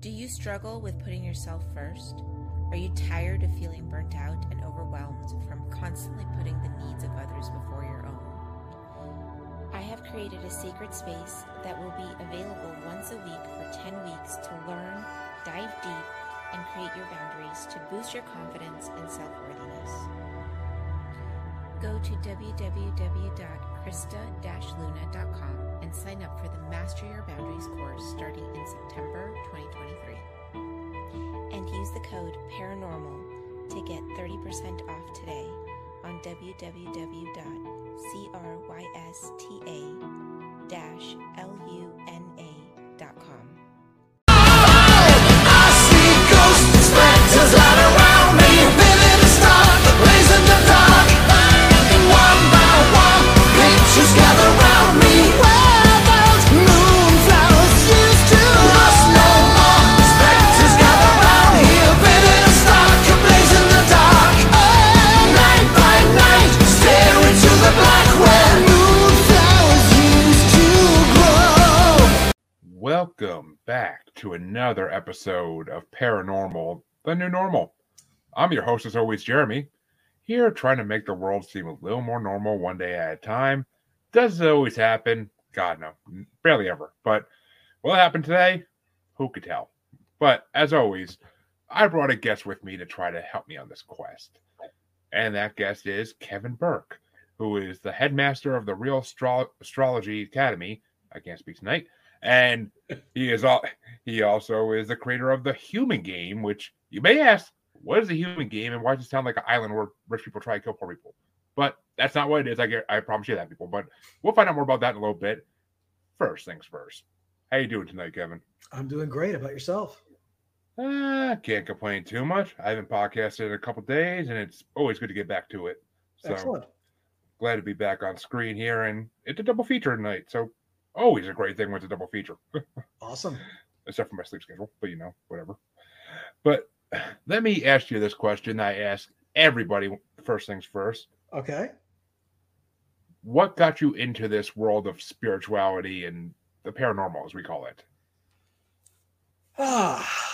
Do you struggle with putting yourself first? Are you tired of feeling burnt out and overwhelmed from constantly putting the needs of others before your own? I have created a sacred space that will be available once a week for 10 weeks to learn, dive deep, and create your boundaries to boost your confidence and self worthiness. Go to www.krista-luna.com and sign up for the Master Your Boundaries course starting in September 2023. And use the code PARANORMAL to get 30% off today on www.krista-luna.com. another episode of Paranormal, the new normal. I'm your host, as always, Jeremy, here trying to make the world seem a little more normal one day at a time. Does it always happen? God, no, barely ever. But will it happen today? Who could tell? But as always, I brought a guest with me to try to help me on this quest. And that guest is Kevin Burk, who is the headmaster of the Real Astro- Astrology Academy. I can't speak tonight and he is all he also is the creator of the human game which you may ask what is the human game and why does it sound like an island where rich people try to kill poor people? But that's not what it is. I get i promise you that people. But we'll find out more about that in a little bit. First things first. How you doing tonight kevin? I'm doing great. How about yourself? uh, can't complain too much. I haven't podcasted in a couple days and it's always good to get back to it. So Excellent. glad to be back on screen here and it's a double feature tonight. So always a great thing with a double feature. Awesome. Except for my sleep schedule, but you know, whatever. But let me ask you this question I ask everybody first things first. Okay. What got you into this world of spirituality and the paranormal, as we call it? Ah.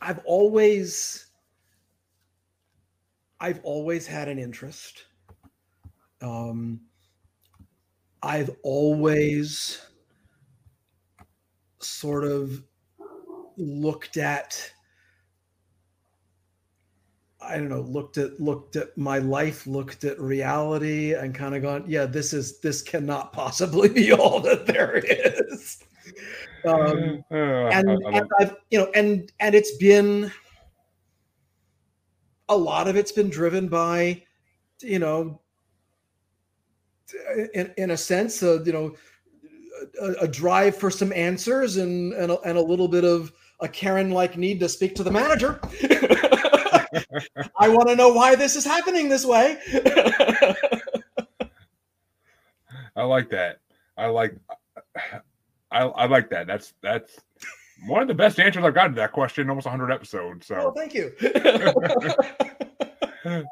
I've always I've always had an interest. Um, I've always sort of looked at I don't know, looked at looked at my life, looked at reality, and kind of gone, yeah, this is this cannot possibly be all that there is. Um, Uh, and, I- I and I've you know, and and it's been a lot of it's been driven by, you know, in, in a sense, uh, you know, a, a drive for some answers and and a, and a little bit of a Karen like need to speak to the manager. I want to know why this is happening this way. I like that. I like I, I like that. That's that's one of the best answers I've gotten to that question in almost 100 episodes. oh, So, thank you.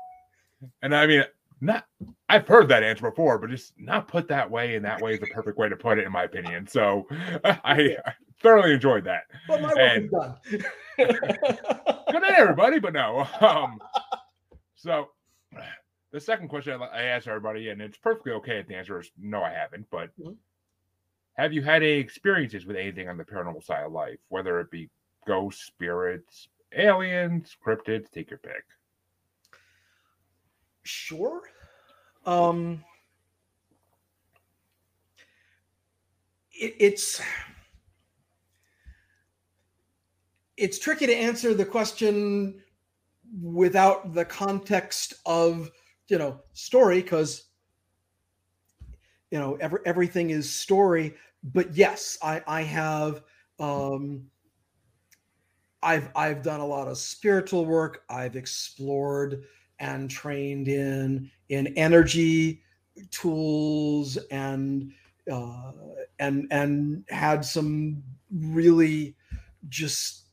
and I mean, not I've heard that answer before, but just not put that way and that way is the perfect way to put it, in my opinion. So, I, I thoroughly enjoyed that. well, my work And- is done. Good night, everybody. But no. Um, so the second question I I asked everybody, and it's perfectly okay if the answer is no, I haven't. But Mhm. have you had any experiences with anything on the paranormal side of life, whether it be ghosts, spirits, aliens, cryptids? Take your pick. Sure. Um, it, it's it's tricky to answer the question without the context of you know story because you know every, everything is story but yes i i have um i've i've done a lot of spiritual work i've explored and trained in in energy tools and uh, and and had some really just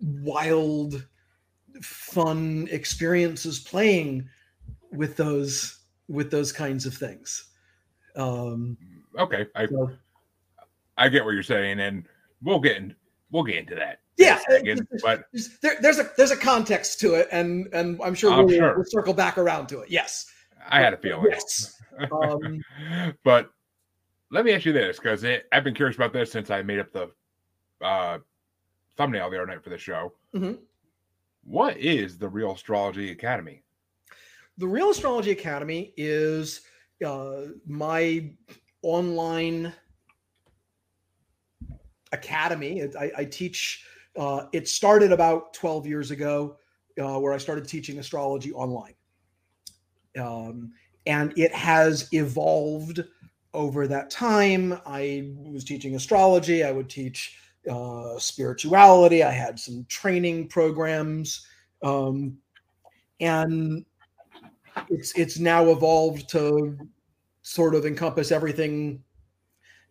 wild fun experiences playing with those with those kinds of things um okay, I So, I get what you're saying, and we'll get in, we'll get into that. Yeah, second, but there's- there, there's a there's a context to it, and and I'm sure I'm we'll, sure. we'll circle back around to it. Yes. I had a feeling. Yes. Um, but let me ask you this because I've been curious about this since I made up the uh, thumbnail the other night for the show. Mhm. What is the Real Astrology Academy? the Real Astrology Academy is uh, my online academy. I, I teach. Uh, it started about 12 years ago, uh, where I started teaching astrology online, um, and it has evolved over that time. I was teaching astrology. I would teach uh, spirituality. I had some training programs, um, and it's it's now evolved to sort of encompass everything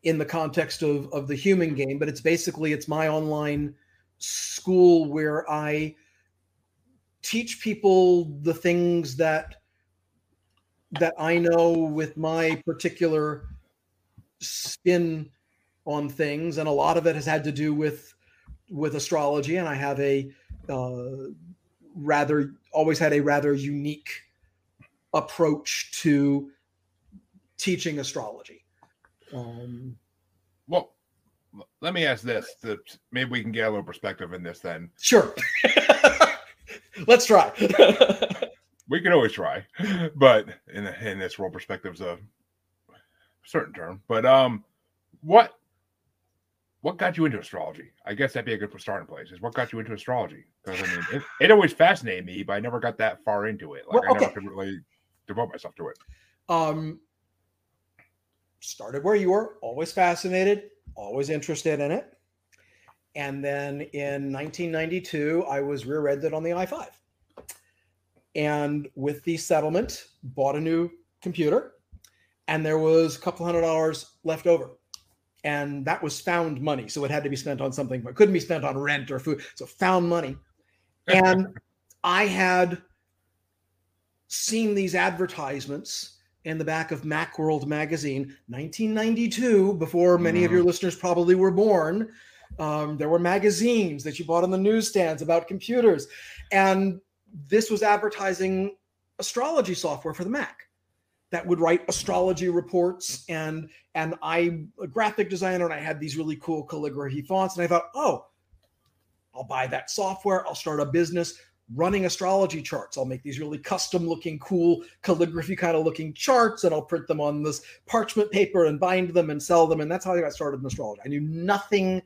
in the context of of the human game but it's basically it's my online school where i teach people the things that that i know with my particular spin on things and a lot of it has had to do with with astrology and i have a uh, rather always had a rather unique approach to teaching astrology. Um, Well, let me ask this. To, maybe we can get a little perspective in this. Then sure. Let's try. we can always try, but in in this role, perspective's a certain term. But um, what what got you into astrology? I guess that'd be a good starting place. Is what got you into astrology? Because I mean, it, it always fascinated me, but I never got that far into it. Like Well, I never could really devote myself to it. um, started where you were, always fascinated, always interested in it. And then in 1992, I was rear-ended on the I-5. And with the settlement, bought a new computer, and there was a couple hundred dollars left over. And that was found money. So it had to be spent on something, but couldn't be spent on rent or food. So found money. And I had seen these advertisements in the back of Macworld magazine, 1992, before many of your listeners probably were born. Um, there were magazines that you bought on the newsstands about computers, and this was advertising astrology software for the Mac that would write astrology reports. and And I'm a graphic designer, and I had these really cool calligraphy fonts, and I thought, oh, I'll buy that software. I'll start a business running astrology charts. I'll make these really custom looking, cool calligraphy kind of looking charts and I'll print them on this parchment paper and bind them and sell them. And that's how I got started in astrology. I knew nothing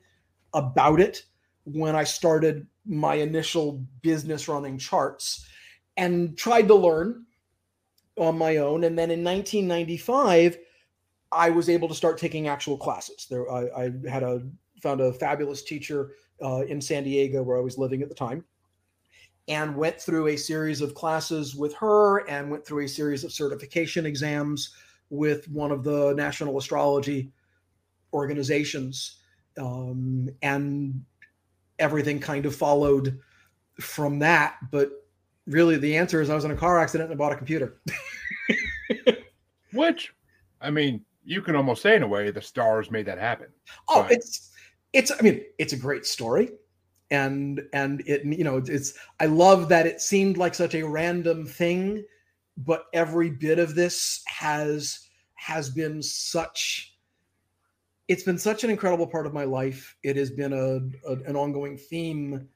about it when I started my initial business running charts and tried to learn on my own. And then in 1995, I was able to start taking actual classes. There, I, I had a found a fabulous teacher uh, in San Diego where I was living at the time and went through a series of classes with her and went through a series of certification exams with one of the national astrology organizations um, and everything kind of followed from that but really the answer is i was in a car accident and I bought a computer Which, I mean, you can almost say in a way the stars made that happen. oh Right. it's it's i mean it's a great story and and it you know it's i love that it seemed like such a random thing but every bit of this has has been such it's been such an incredible part of my life. It has been a, a an ongoing theme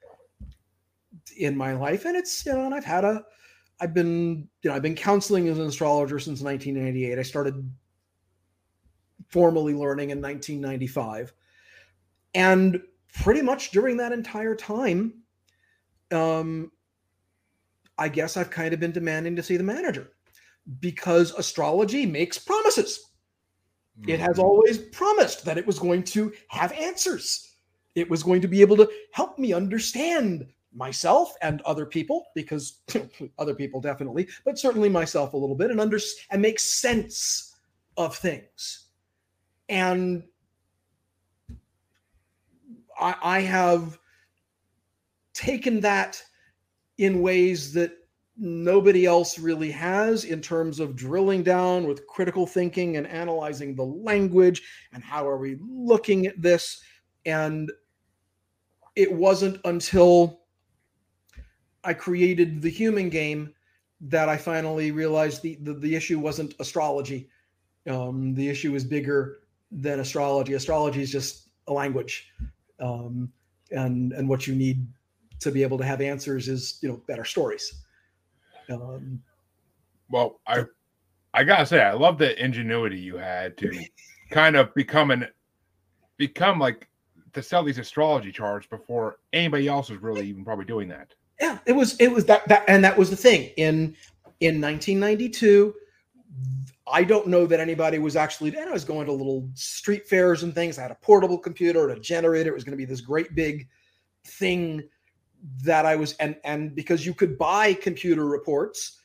in my life and it's you know and i've had a i've been you know i've been counseling as an astrologer since 1998 i started formally learning in 1995 and pretty much during that entire time um i guess i've kind of been demanding to see the manager because astrology makes promises. It has Mhm. always promised that it was going to have answers. It was going to be able to help me understand myself and other people because other people definitely but certainly myself a little bit and under and make sense of things. And I, I have taken that in ways that nobody else really has in terms of drilling down with critical thinking and analyzing the language and how are we looking at this. And it wasn't until i created the human game that i finally realized the the, the issue wasn't astrology. Um, the issue is bigger than astrology. Astrology is just a language um, and and what you need to be able to have answers is you know better stories um, Well, I I gotta say, I love the ingenuity you had to kind of become an become like to sell these astrology charts before anybody else was really even probably doing that. yeah it was it was that that and that was the thing in in 1992 i don't know that anybody was actually and i was going to little street fairs and things i had a portable computer and a generator it was going to be this great big thing that i was and and because you could buy computer reports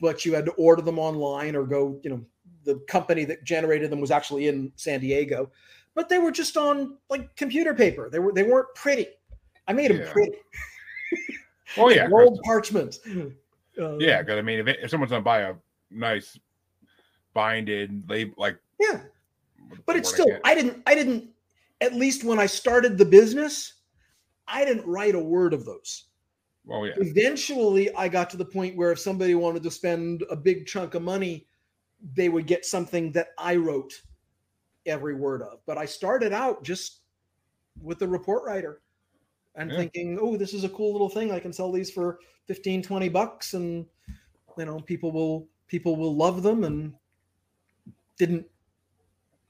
but you had to order them online or go you know the company that generated them was actually in san diego but they were just on like computer paper they were they weren't pretty i made them Yeah. pretty Oh yeah, rolled parchment. Uh, yeah. Because I mean, if, it, if someone's gonna buy a nice binded label, like yeah. But it's still, can't- I didn't, I didn't. At least when I started the business, I didn't write a word of those. well, yeah, Eventually, I got to the point where if somebody wanted to spend a big chunk of money, they would get something that I wrote every word of. But I started out just with the report writer and Yeah. thinking, oh, this is a cool little thing. I can sell these for 15, 20 bucks and you know, people will people will love them and didn't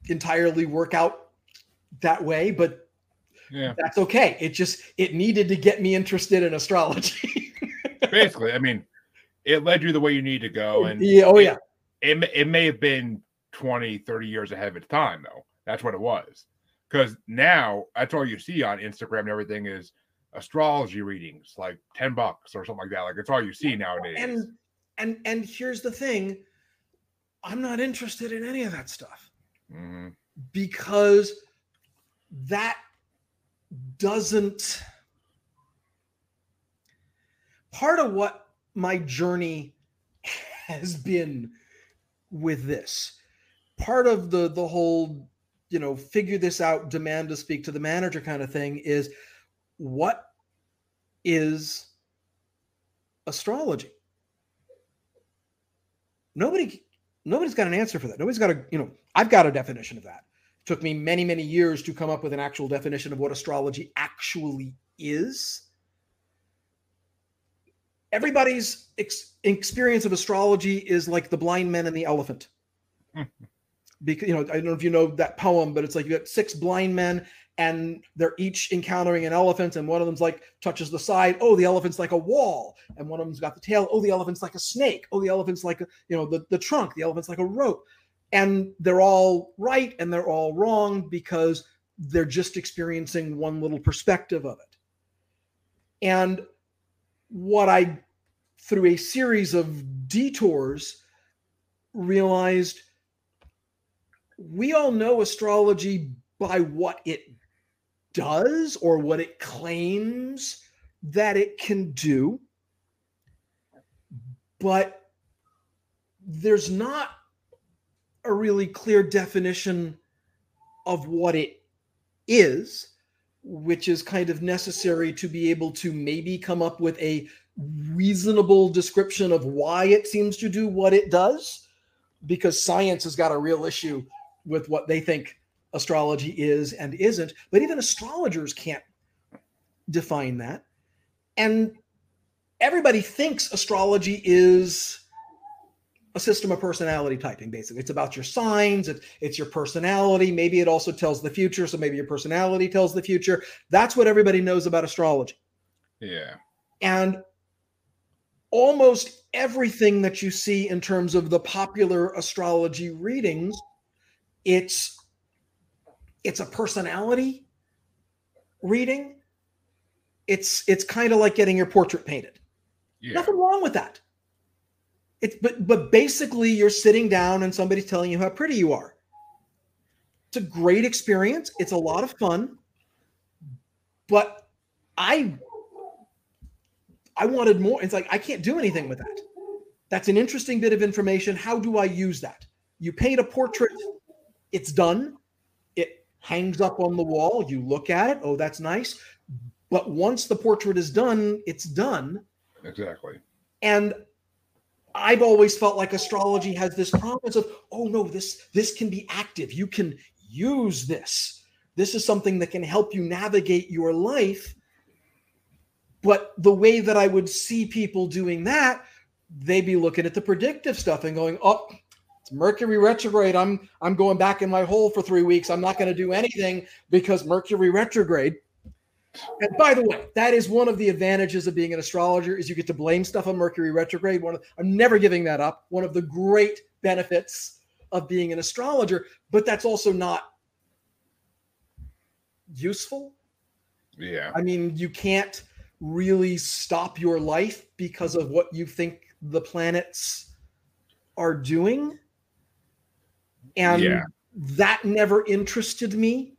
entirely work out that way, but yeah. that's okay. It just it needed to get me interested in astrology. Basically, I mean, it led you the way you need to go, and yeah, oh yeah. it, it may have been 20 30 years ahead of its time though that's what it was because now that's all you see on instagram and everything is astrology readings like 10 bucks or something like that like it's all you see nowadays And and and here's the thing. I'm not interested in any of that stuff Mhm. because that doesn't part of what my journey has been with this part of the the whole you know figure this out demand to speak to the manager kind of thing is what is astrology nobody nobody's got an answer for that. Nobody's got a you know i've got a definition of that. It took me many many years to come up with an actual definition of what astrology actually is. Everybody's ex- experience of astrology is like the blind men and the elephant. Hmm. Because you know i don't know if you know that poem but it's like you got six blind men and they're each encountering an elephant and one of them's like touches the side. Oh the elephant's like a wall. And one of them's got the tail. Oh the elephant's like a snake. Oh the elephant's like a, you know the, the trunk. The elephant's like a rope. And they're all right and they're all wrong because they're just experiencing one little perspective of it. And what i through a series of detours realized we all know astrology by what it does or what it claims that it can do. But there's not a really clear definition of what it is, which is kind of necessary to be able to maybe come up with a reasonable description of why it seems to do what it does because science has got a real issue with what they think astrology is and isn't but even astrologers can't define that. And everybody thinks astrology is a system of personality typing basically. It's about your signs it, it's your personality. Maybe it also tells the future so maybe your personality tells the future. That's what everybody knows about astrology. Yeah. And almost everything that you see in terms of the popular astrology readings it's it's a personality reading it's it's kind of like getting your portrait painted. Yeah. Nothing wrong with that. It's but but basically you're sitting down and somebody's telling you how pretty you are. It's a great experience. It's a lot of fun. But i i wanted more. It's like i can't do anything with that. That's an interesting bit of information. How do I use that? You paint a portrait, it's done. Hangs up on the wall. You look at it. Oh, that's nice. But once the portrait is done, it's done. Exactly. And I've always felt like astrology has this promise of, oh no, this this can be active. You can use this. This is something that can help you navigate your life. But the way that I would see people doing that, they'd be looking at the predictive stuff and going, oh, Mercury retrograde. I'm I'm going back in my hole for three weeks. I'm not going to do anything because Mercury retrograde. And by the way, that is one of the advantages of being an astrologer is you get to blame stuff on Mercury retrograde. One of, I'm never giving that up. One of the great benefits of being an astrologer, but that's also not useful. Yeah. I mean, you can't really stop your life because of what you think the planets are doing. And Yeah. that never interested me.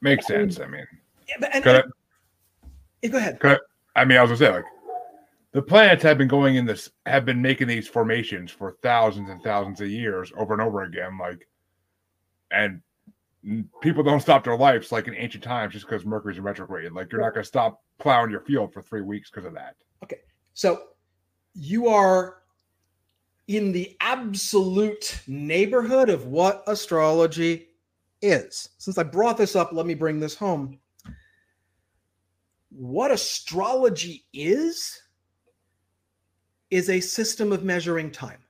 Makes sense. I mean, Yeah, but- and- Could I- Yeah, go ahead. I mean, I was gonna say like the planets have been going in this have been making these formations for thousands and thousands of years over and over again. Like, and people don't stop their lives like in ancient times just because Mercury's in retrograde. Like, you're not gonna stop plowing your field for three weeks because of that. Okay so you are in the absolute neighborhood of what astrology is. Since I brought this up, let me bring this home. What astrology is, is a system of measuring time.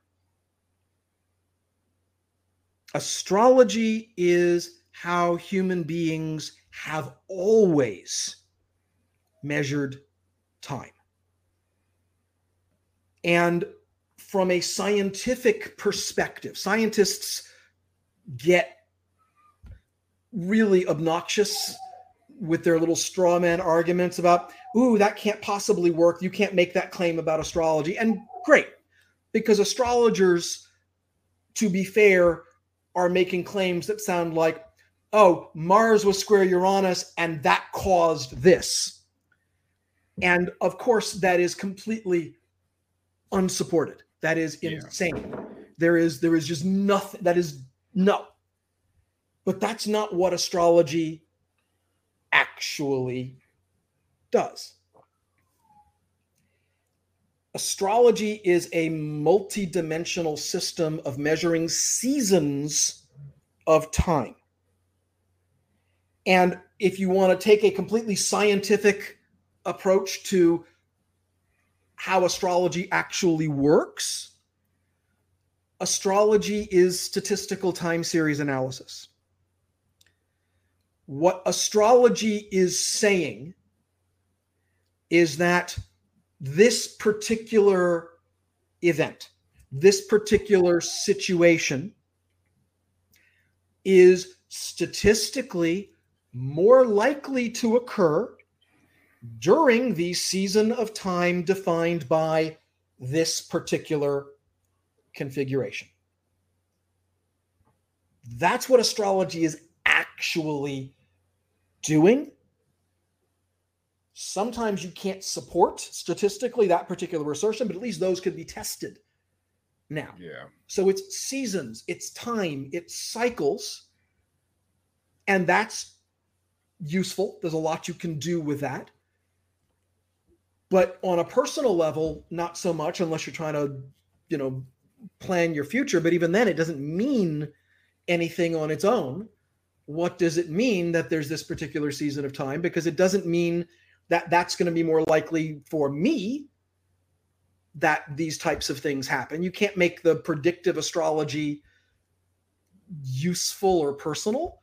Astrology is how human beings have always measured time. And from a scientific perspective, scientists get really obnoxious with their little straw man arguments about, ooh, that can't possibly work. You can't make that claim about astrology. And great, because astrologers, to be fair, are making claims that sound like, oh, Mars was square Uranus and that caused this. And of course, that is completely unsupported. That is Yeah. insane. There is there is just nothing that is no. But that's not what astrology actually does. Astrology is a multi-dimensional system of measuring seasons of time. And if you want to take a completely scientific approach to how astrology actually works, astrology is statistical time series analysis. What astrology is saying is that this particular event, this particular situation is statistically more likely to occur during the season of time defined by this particular configuration. That's what astrology is actually doing. Sometimes you can't support statistically that particular assertion, but at least those could be tested now. Yeah. So it's seasons, it's time, it's cycles. And that's useful. There's a lot you can do with that. But on a personal level, not so much unless you're trying to, you know, plan your future. But even then, it doesn't mean anything on its own. What does it mean that there's this particular season of time? Because it doesn't mean that that's going to be more likely for me that these types of things happen. You can't make the predictive astrology useful or personal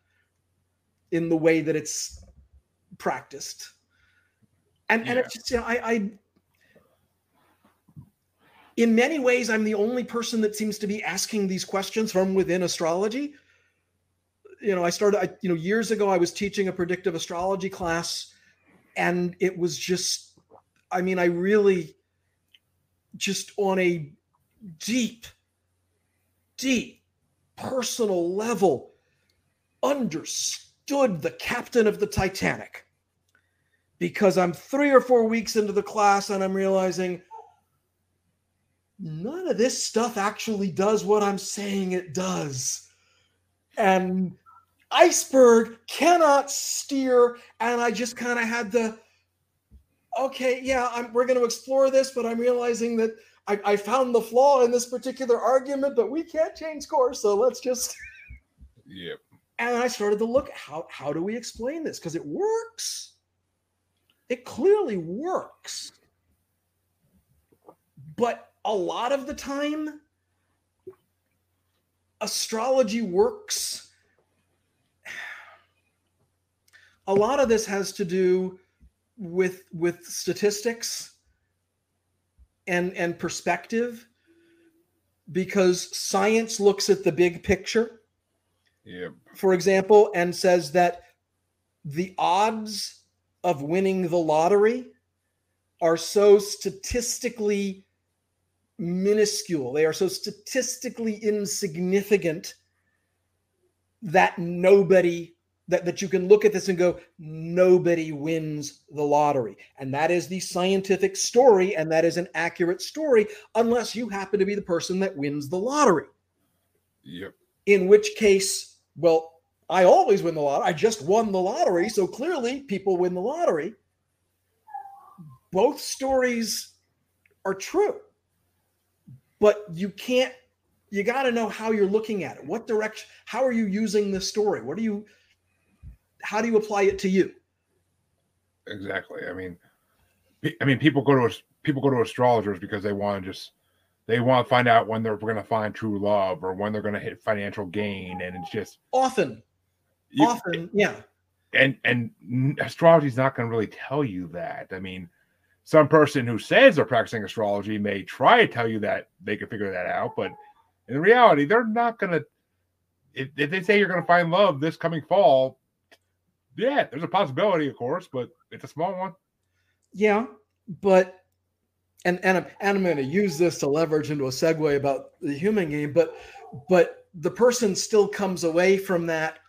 in the way that it's practiced. And and it's just you know, I, I in many ways I'm the only person that seems to be asking these questions from within astrology. You know, I started I, you know years ago I was teaching a predictive astrology class and it was just I mean I really just on a deep deep personal level understood the captain of the Titanic because I'm three or four weeks into the class and I'm realizing none of this stuff actually does what I'm saying it does. And iceberg cannot steer. And I just kind of had the, okay, yeah, I'm, we're going to explore this, but I'm realizing that I, I found the flaw in this particular argument, but we can't change course. So let's just. Yep. And I started to look how how do we explain this? Because it works. It clearly works. But a lot of the time, astrology works. A lot of this has to do with with statistics and and perspective because science looks at the big picture Yep. for example, and says that the odds of winning the lottery are so statistically minuscule, they are so statistically insignificant that nobody that, that you can look at this and go nobody wins the lottery. And that is the scientific story and that is an accurate story unless you happen to be the person that wins the lottery. Yep. in which case, well, I always win the lottery. I just won the lottery. So clearly, people win the lottery. Both stories are true, but you can't, you got to know how you're looking at it. What direction, how are you using the story? What do you, how do you apply it to you? Exactly. I mean, I mean, people go to people go to astrologers because they want to just they want to find out when they're going to find true love or when they're going to hit financial gain, and it's just Often, you, often, yeah. and and astrology is not going to really tell you that. I mean, some person who says they're practicing astrology may try to tell you that they can figure that out, but in reality, they're not going to. If, if they say you're going to find love this coming fall, yeah, there's a possibility, of course, but it's a small one. Yeah, but and and and I'm going to use this to leverage into a segue about the human game, but but the person still comes away from that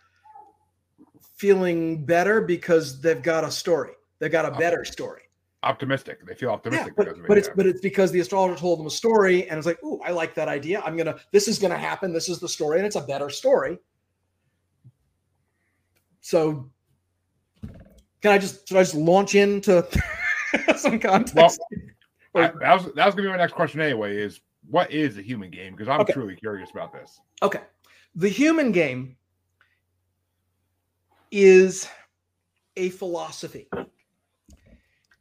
feeling better because they've got a story. They've got a better story. Optimistic. They feel Yeah, optimistic but, because of but it's but it's because the astrologer told them a story and it's like, oh, I like that idea. I'm gonna this is gonna happen. This is the story, and it's a better story. So can I just should I just launch into some context? I- that was that was gonna be my next question anyway. Is what is the human game? Because I'm Okay. truly curious about this. Okay. The human game is a philosophy.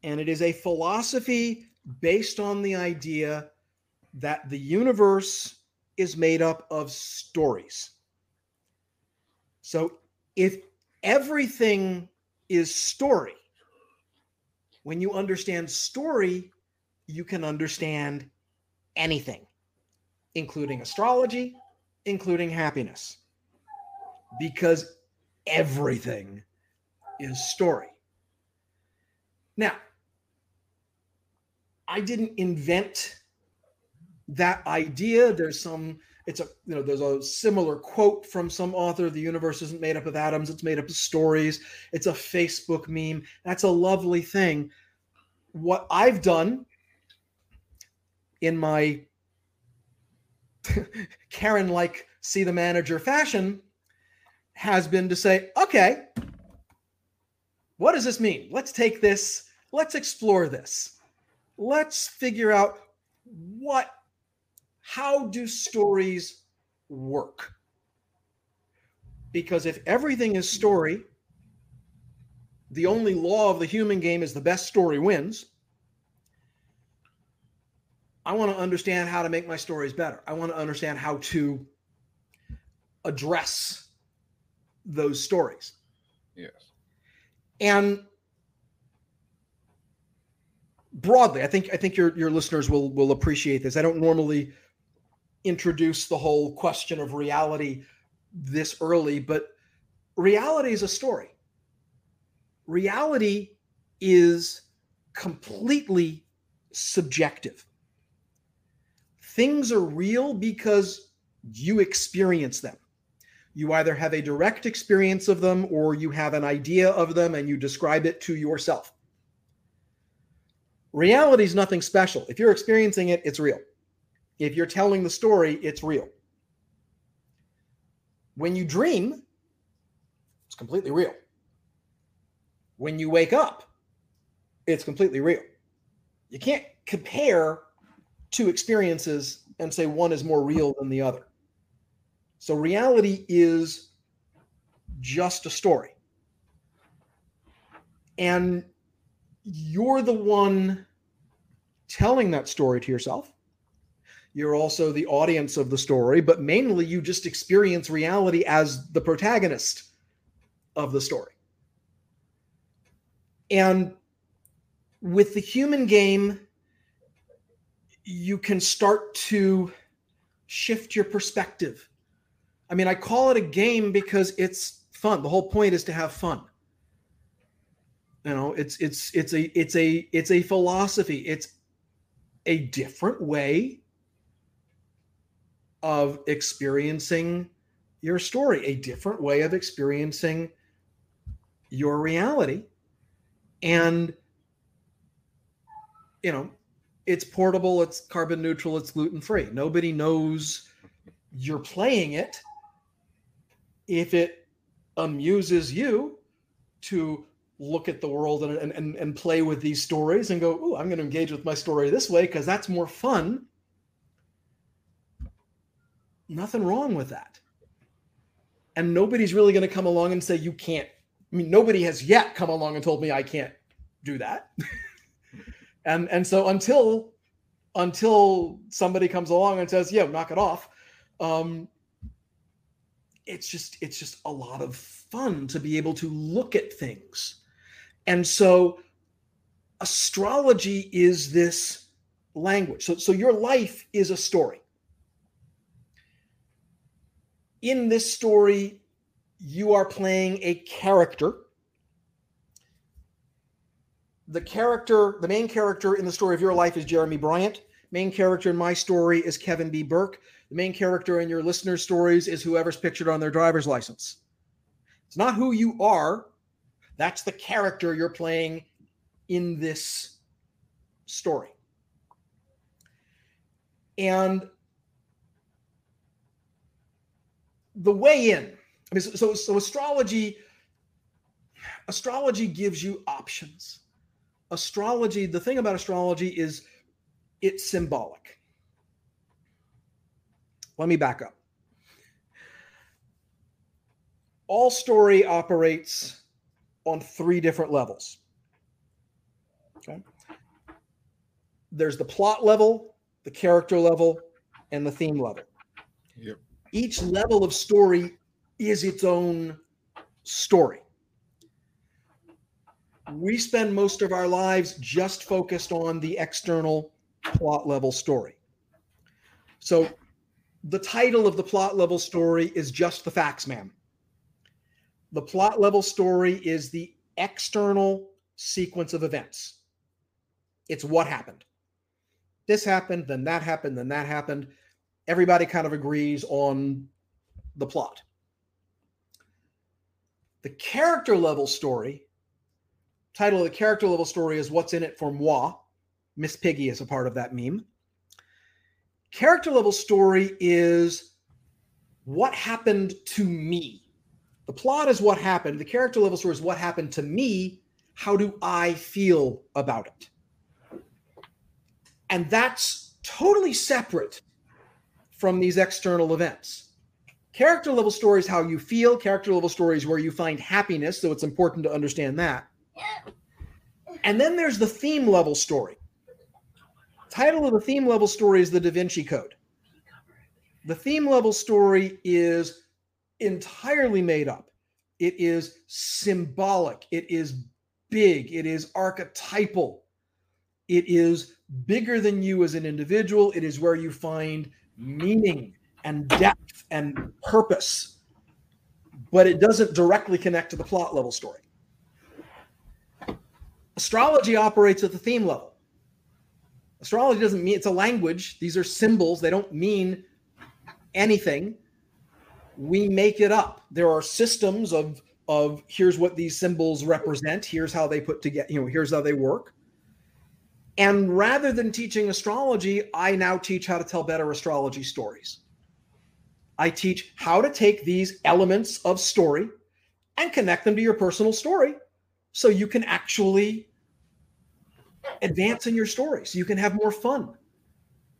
And it is a philosophy based on the idea that the universe is made up of stories. So if everything is story, when you understand story, you can understand anything, including astrology, including happiness, because everything is story. Now, I didn't invent that idea. There's some, it's a, you know, there's a similar quote from some author the universe isn't made up of atoms, it's made up of stories. It's a Facebook meme. That's a lovely thing. What I've done in my Karen like see the manager fashion has been to say, okay, what does this mean? Let's take this, let's explore this. Let's figure out what, how do stories work? Because if everything is story, the only law of the human game is the best story wins. I want to understand how to make my stories better. I want to understand how to address those stories. Yes. And broadly, I think I think your your listeners will will appreciate this. I don't normally introduce the whole question of reality this early, but reality is a story. Reality is completely subjective. Things are real because you experience them. You either have a direct experience of them or you have an idea of them and you describe it to yourself. Reality is nothing special. If you're experiencing it, it's real. If you're telling the story, it's real. When you dream, it's completely real. When you wake up, it's completely real. You can't compare two experiences and say one is more real than the other. So reality is just a story. And you're the one telling that story to yourself. You're also the audience of the story, but mainly you just experience reality as the protagonist of the story. And with the human game, you can start to shift your perspective. I mean, I call it a game because it's fun. The whole point is to have fun. You know, it's it's it's a it's a it's a philosophy. It's a different way of experiencing your story, a different way of experiencing your reality. And you know, it's portable, it's carbon neutral, it's gluten free. Nobody knows you're playing it. If it amuses you to look at the world and, and, and play with these stories and go, oh, I'm going to engage with my story this way because that's more fun. Nothing wrong with that. And nobody's really going to come along and say, you can't. I mean, nobody has yet come along and told me I can't do that. and and so until until somebody comes along and says, yeah, knock it off, um, it's just it's just a lot of fun to be able to look at things and so astrology is this language. So, so your life is a story. In this story, you are playing a character. The character, the main character in the story of your life is Jeremy Bryant. Main character in my story is Kevin B. Burk. The main character in your listeners' stories is whoever's pictured on their driver's license. It's not who you are, that's the character you're playing in this story. And the way in, so, so astrology, astrology gives you options. Astrology, the thing about astrology is it's symbolic. Let me back up. All story operates on three different levels. Okay. There's the plot level, the character level, and the theme level. Yep. Each level of story is its own story. We spend most of our lives just focused on the external plot level story. So the title of the plot level story is just the facts man the plot level story is the external sequence of events. It's what happened. This happened, then that happened, then that happened. Everybody kind of agrees on the plot. The character level story, title of the character level story is What's in It for Moi. Miss Piggy is a part of that meme. Character level story is what happened to me the plot is what happened. The character level story is what happened to me. How do I feel about it? And that's totally separate from these external events. Character level story is how you feel. Character level story is where you find happiness. So it's important to understand that. And then there's the theme level story. Title of the theme level story is The Da Vinci Code. The theme level story is entirely made up. It is symbolic. It is big. It is archetypal. It is bigger than you as an individual. It is where you find meaning and depth and purpose. But it doesn't directly connect to the plot level story. Astrology operates at the theme level. Astrology doesn't mean it's a language. These are symbols. They don't mean anything we make it up. There are systems of of here's what these symbols represent. Here's how they put together. You know, here's how they work. And rather than teaching astrology, I now teach how to tell better astrology stories. I teach how to take these elements of story and connect them to your personal story so you can actually advance in your story, so you can have more fun,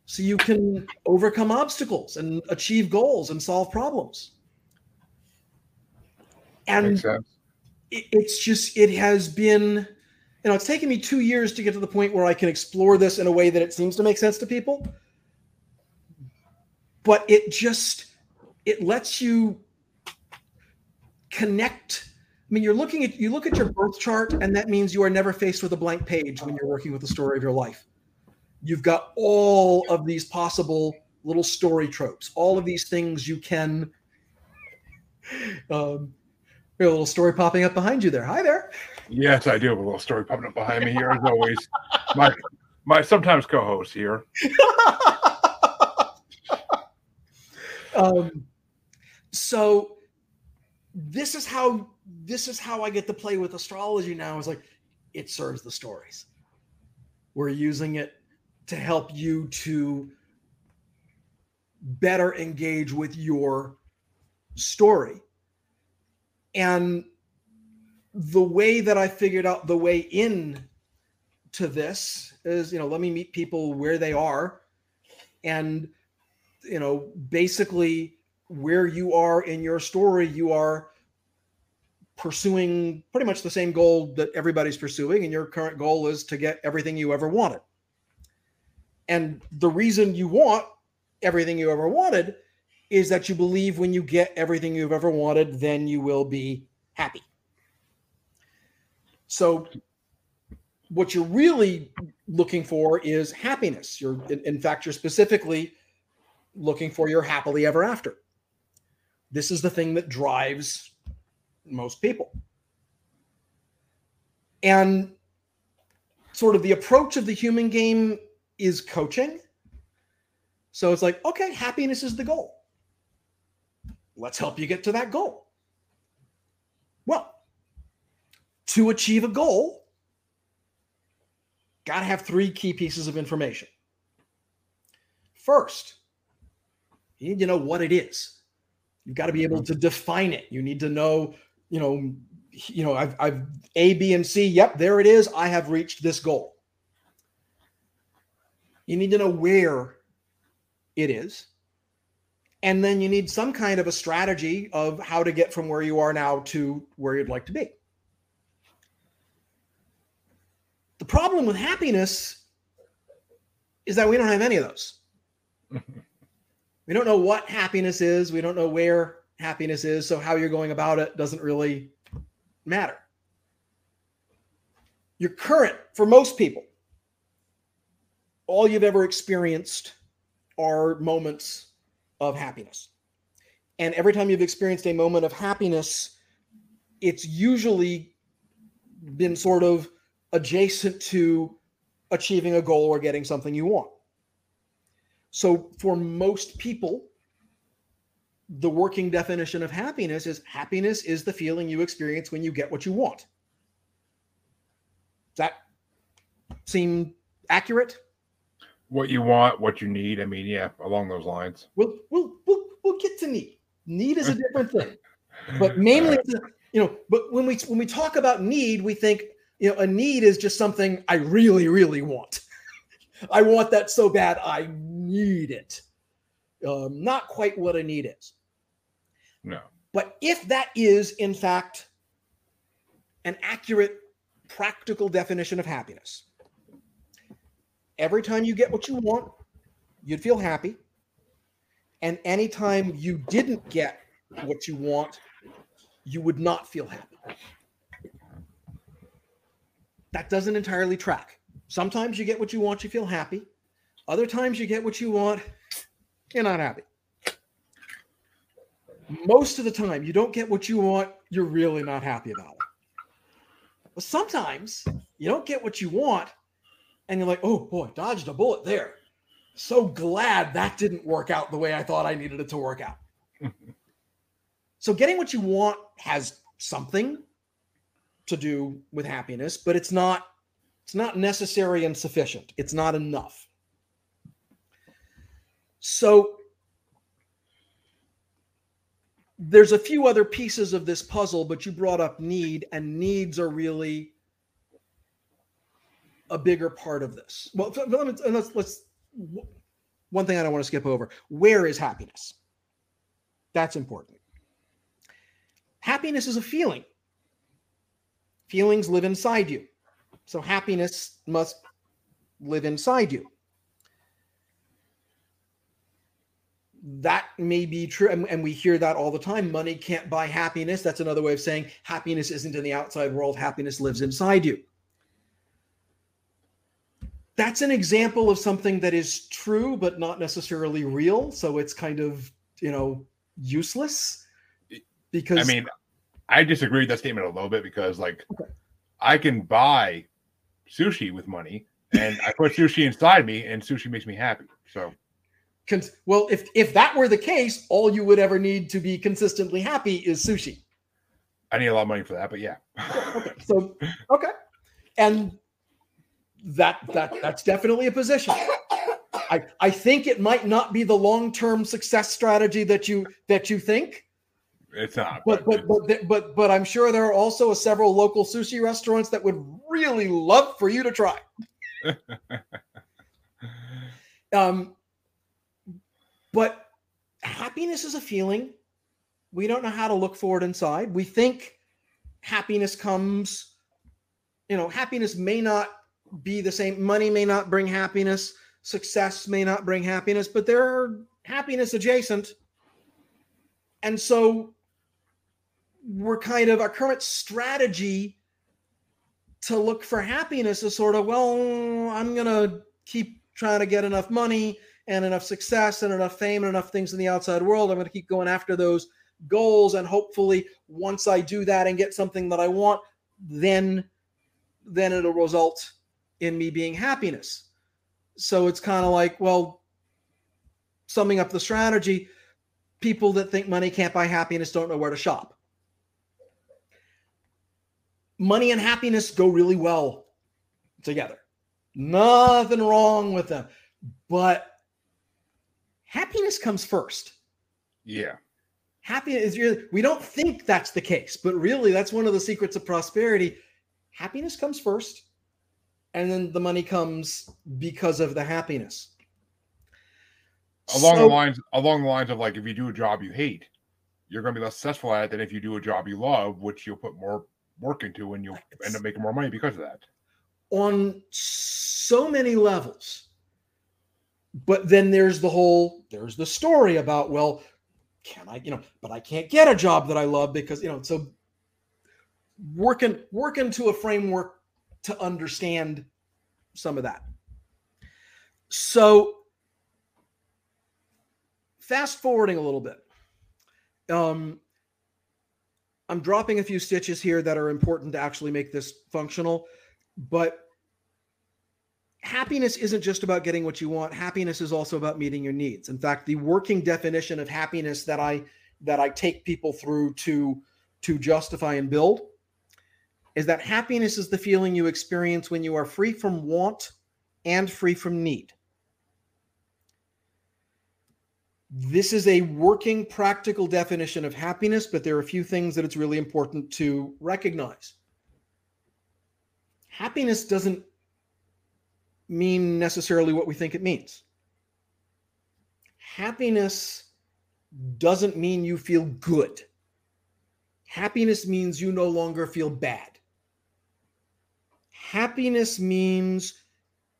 so you can overcome obstacles and achieve goals and solve problems. And it, it's just it has been you know it's taken me two years to get to the point where i can explore this in a way that it seems to make sense to people but it just it lets you connect i mean you're looking at you look at your birth chart and that means you are never faced with a blank page when you're working with the story of your life you've got all of these possible little story tropes all of these things you can um, a little story popping up behind you there. Hi there. Yes, I do have a little story popping up behind me here, as always. My my sometimes co-host here. um, so this is how this is how I get to play with astrology now. Is like it serves the stories. We're using it to help you to better engage with your story. And the way that I figured out the way in to this is, you know, let me meet people where they are and you know, basically where you are in your story, you are pursuing pretty much the same goal that everybody's pursuing and your current goal is to get everything you ever wanted. And the reason you want everything you ever wanted is that you believe when you get everything you've ever wanted, then you will be happy. So, what you're really looking for is happiness. You're, in, fact, you're specifically looking for your happily ever after. This is the thing that drives most people. And sort of the approach of the human game is coaching. So it's like, okay, happiness is the goal. Let's help you get to that goal. Well, to achieve a goal, got to have three key pieces of information. First, you need to know what it is. You've got to be able to define it. You need to know, you know, you know, I've, I've A, B, and C. Yep, there it is. I have reached this goal. You need to know where it is. And then you need some kind of a strategy of how to get from where you are now to where you'd like to be. The problem with happiness is that we don't have any of those. we don't know what happiness is. We don't know where happiness is. So, how you're going about it doesn't really matter. Your current, for most people, all you've ever experienced are moments of happiness. And every time you've experienced a moment of happiness, it's usually been sort of adjacent to achieving a goal or getting something you want. So for most people, the working definition of happiness is happiness is the feeling you experience when you get what you want. Does that seem accurate? What you want, what you need. I mean, yeah, along those lines. We'll we'll we'll, we'll get to need. Need is a different thing. But mainly, a- you know, but when we when we talk about need, we think you know a need is just something I really really want. I want that so bad I need it. Um, not quite what a need is. No. But if that is, in fact, an accurate, practical definition of happiness, every time you get what you want, you'd feel happy. And anytime you didn't get what you want, you would not feel happy. That doesn't entirely track. Sometimes you get what you want, you feel happy. Other times you get what you want, you're not happy. Most of the time, you don't get what you want, you're really not happy about it. But sometimes you don't get what you want, and you're like, oh boy, dodged a bullet there. So glad that didn't work out the way I thought I needed it to work out. so, getting what you want has something to do with happiness, but it's not It's not necessary and sufficient. It's not enough. So there's a few other pieces of this puzzle, but you brought up need, and needs are really a bigger part of this. Well, let's, let's one thing I don't want to skip over. Where is happiness? That's important. Happiness is a feeling. Feelings live inside you. So happiness must live inside you. That may be true. And, and, we hear that all the time. Money can't buy happiness. That's another way of saying happiness isn't in the outside world, happiness lives inside you. That's an example of something that is true, but not necessarily real. So it's kind of, you know, useless because I mean, I disagree with that statement a little bit because like okay. I can buy sushi with money and I put sushi inside me and sushi makes me happy. So well, if if that were the case, all you would ever need to be consistently happy is sushi. I need a lot of money for that, but yeah. okay. So okay. And that that that's definitely a position. I, I think it might not be the long-term success strategy that you that you think. It's not. But but but but, but, but I'm sure there are also several local sushi restaurants that would really love for you to try. um but happiness is a feeling. We don't know how to look for it inside. We think happiness comes you know, happiness may not be the same money may not bring happiness success may not bring happiness, but there are happiness adjacent. And so we're kind of our current strategy to look for happiness is sort of, well, I'm going to keep trying to get enough money and enough success and enough fame and enough things in the outside world. I'm going to keep going after those goals. And hopefully, once I do that and get something that I want, then then it'll result in me being happiness. So it's kind of like, well, summing up the strategy, people that think money can't buy happiness don't know where to shop. Money and happiness go really well together. Nothing wrong with them. But happiness comes first. Yeah. Happiness is really, we don't think that's the case, but really that's one of the secrets of prosperity. Happiness comes first and then the money comes because of the happiness. Along so, the lines, along the lines of like, if you do a job you hate, you're going to be less successful at it than if you do a job you love, which you'll put more work into, and you'll end up making more money because of that. On so many levels, but then there's the whole there's the story about well, can I you know, but I can't get a job that I love because you know so working working to a framework to understand some of that. So, fast forwarding a little bit, um, I'm dropping a few stitches here that are important to actually make this functional, but happiness isn't just about getting what you want happiness is also about meeting your needs in fact the working definition of happiness that i that i take people through to to justify and build is that happiness is the feeling you experience when you are free from want and free from need. This is a working, practical definition of happiness, but there are a few things that it's really important to recognize. Happiness doesn't mean necessarily what we think it means. Happiness doesn't mean you feel good. Happiness means you no longer feel bad. Happiness means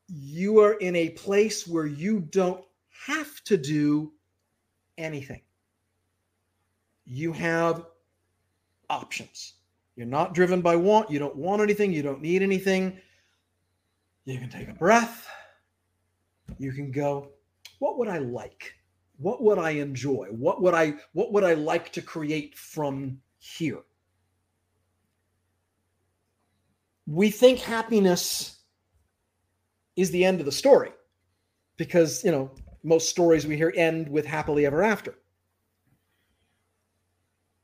you are in a place where you don't have to do anything. You have options. You're not driven by want. You don't want anything. You don't need anything. You can take a breath. You can go, what would I like? What would I enjoy? What would I what would I like to create from here? we think happiness is the end of the story because, you know, most stories we hear end with happily ever after.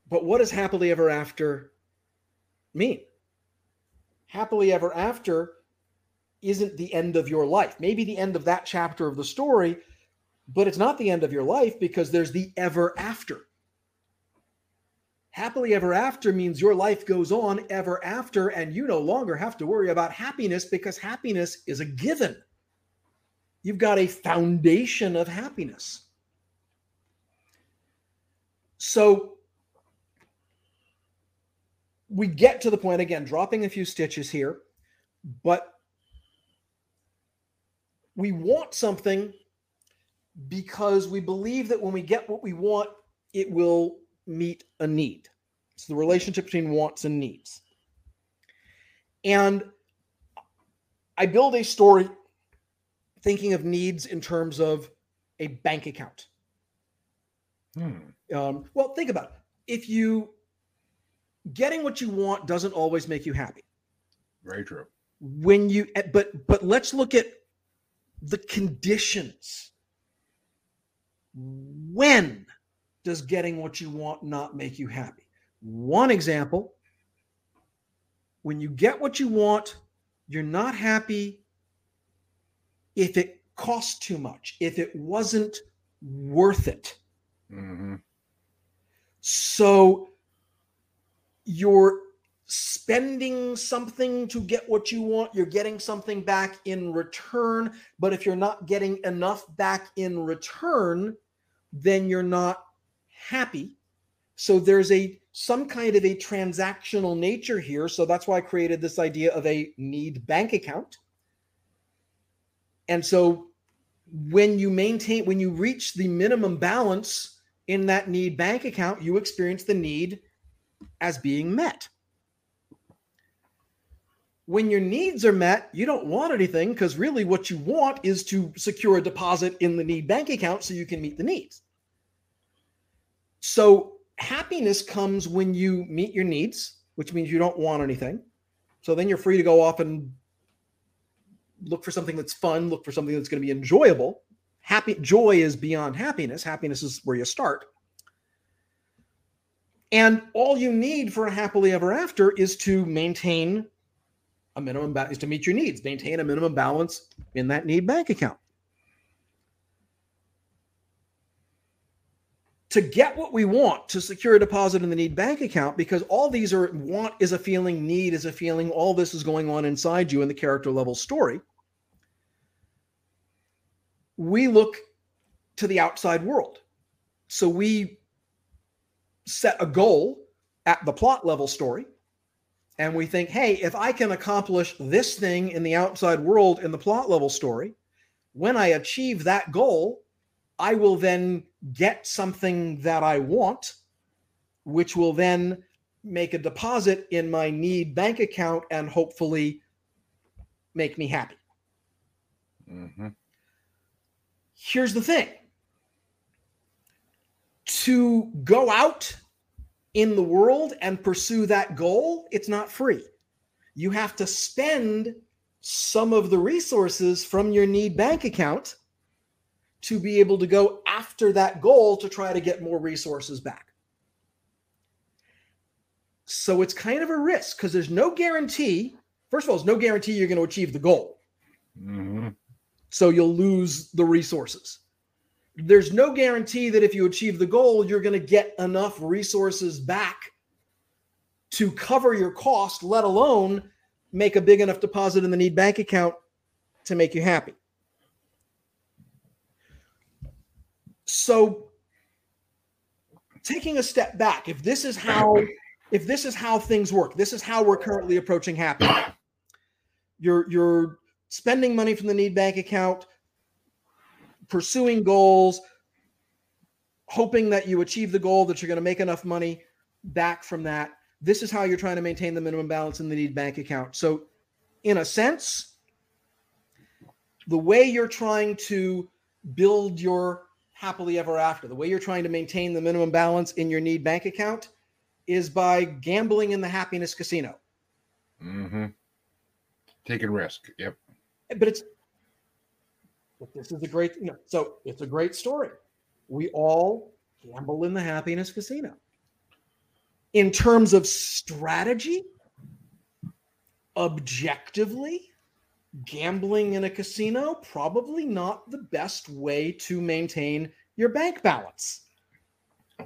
But what does happily ever after mean? Happily ever after isn't the end of your life. Maybe the end of that chapter of the story, but it's not the end of your life because there's the ever after. Happily ever after means your life goes on ever after, and you no longer have to worry about happiness because happiness is a given. You've got a foundation of happiness. So we get to the point again, dropping a few stitches here, but we want something because we believe that when we get what we want, it will meet a need. It's the relationship between wants and needs. And I build a story thinking of needs in terms of a bank account. Hmm. Um, well, think about it. If you getting what you want doesn't always make you happy. Very true. When you eh, but but let's look at the conditions. When does getting what you want not make you happy? One example when you get what you want, you're not happy if it cost too much, if it wasn't worth it. hmm So you're spending something to get what you want, you're getting something back in return. But if you're not getting enough back in return, then you're not happy. So there's a some kind of a transactional nature here. So that's why I created this idea of a need bank account. And so when you maintain when you reach the minimum balance in that need bank account, you experience the need as being met. When your needs are met, you don't want anything because really what you want is to secure a deposit in the need bank account so you can meet the needs. So happiness comes when you meet your needs, which means you don't want anything. So then you're free to go off and look for something that's fun, look for something that's going to be enjoyable. Happy joy is beyond happiness. Happiness is where you start. And all you need for a happily ever after is to maintain a minimum ba- is to meet your needs, maintain a minimum balance in that need bank account. To get what we want, to secure a deposit in the need bank account, because all these are want is a feeling, need is a feeling, all this is going on inside you in the character level story. We look to the outside world. So we set a goal at the plot level story and we think hey if i can accomplish this thing in the outside world in the plot level story when i achieve that goal i will then get something that i want which will then make a deposit in my need bank account and hopefully make me happy. Hmm here's the thing. To go out in the world and pursue that goal, it's not free. You have to spend some of the resources from your need bank account to be able to go after that goal to try to get more resources back. So it's kind of a risk because there's no guarantee. First of all, there's no guarantee you're going to achieve the goal. hmm So you'll lose the resources there's no guarantee that if you achieve the goal, you're going to get enough resources back to cover your cost, let alone make a big enough deposit in the need bank account to make you happy. So taking a step back, if this is how if this is how things work, this is how we're currently approaching happiness. You're you're spending money from the need bank account, pursuing goals, hoping that you achieve the goal, that you're going to make enough money back from that. This is how you're trying to maintain the minimum balance in the need bank account. So, in a sense, the way you're trying to build your happily ever after, the way you're trying to maintain the minimum balance in your need bank account is by gambling in the happiness casino. Mm-hmm. Taking risk. Yep. But it's but this is a great, you know, so it's a great story. We all gamble in the happiness casino. In terms of strategy, objectively, gambling in a casino probably not the best way to maintain your bank balance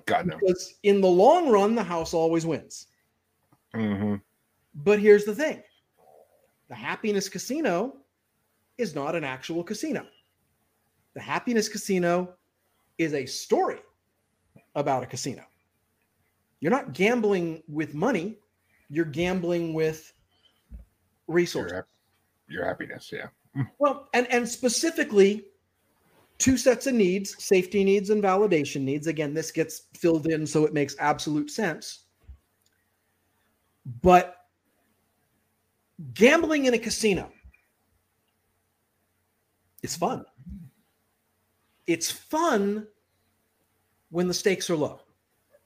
God no. because in the long run the house always wins hmm but here's the thing the happiness casino is not an actual casino the happiness casino is a story about a casino you're not gambling with money you're gambling with resources Your, your happiness, yeah. Well, and and specifically two sets of needs, safety needs and validation needs. Again, this gets filled in so it makes absolute sense. But gambling in a casino is fun. It's fun when the stakes are low.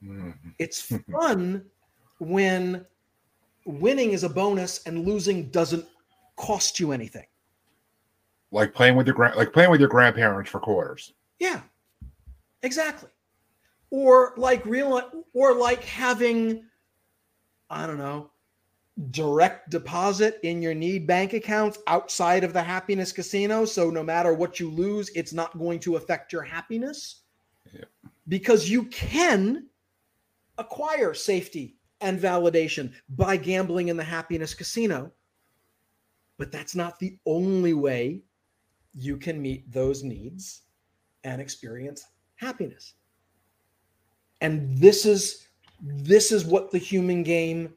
Mhm. It's fun when winning is a bonus and losing doesn't cost you anything. Like playing with your grand, like playing with your grandparents for quarters. Yeah, exactly. Or like real, or like having, I don't know, direct deposit in your need bank accounts outside of the happiness casino. So no matter what you lose, it's not going to affect your happiness Yeah. because you can acquire safety and validation by gambling in the happiness casino. But that's not the only way you can meet those needs and experience happiness. And this is this is what the human game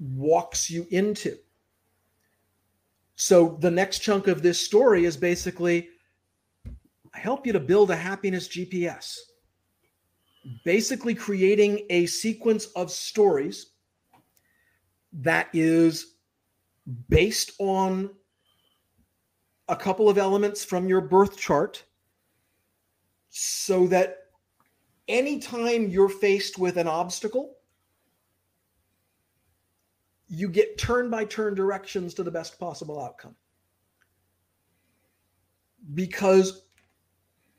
walks you into. So the next chunk of this story is basically I help you to build a happiness GPS. Basically creating a sequence of stories that is based on a couple of elements from your birth chart so that anytime you're faced with an obstacle, you get turn by turn directions to the best possible outcome. Because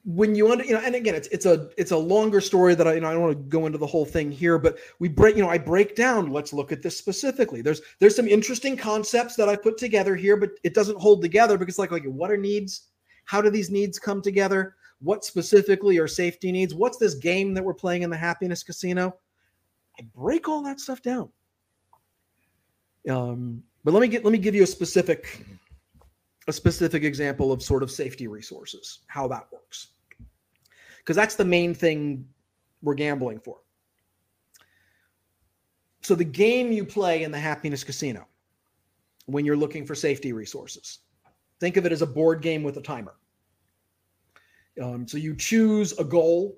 when you under, you know, and again, it's it's a it's a longer story that I you know I don't want to go into the whole thing here, but we break you know I break down. Let's look at this specifically. There's there's some interesting concepts that I put together here, but it doesn't hold together because like like what are needs? How do these needs come together? What specifically are safety needs? What's this game that we're playing in the happiness casino? I break all that stuff down. Um, but let me get let me give you a specific a specific example of sort of safety resources, how that works. Because that's the main thing we're gambling for. So the game you play in the happiness casino when you're looking for safety resources. Think of it as a board game with a timer. Um, so you choose a goal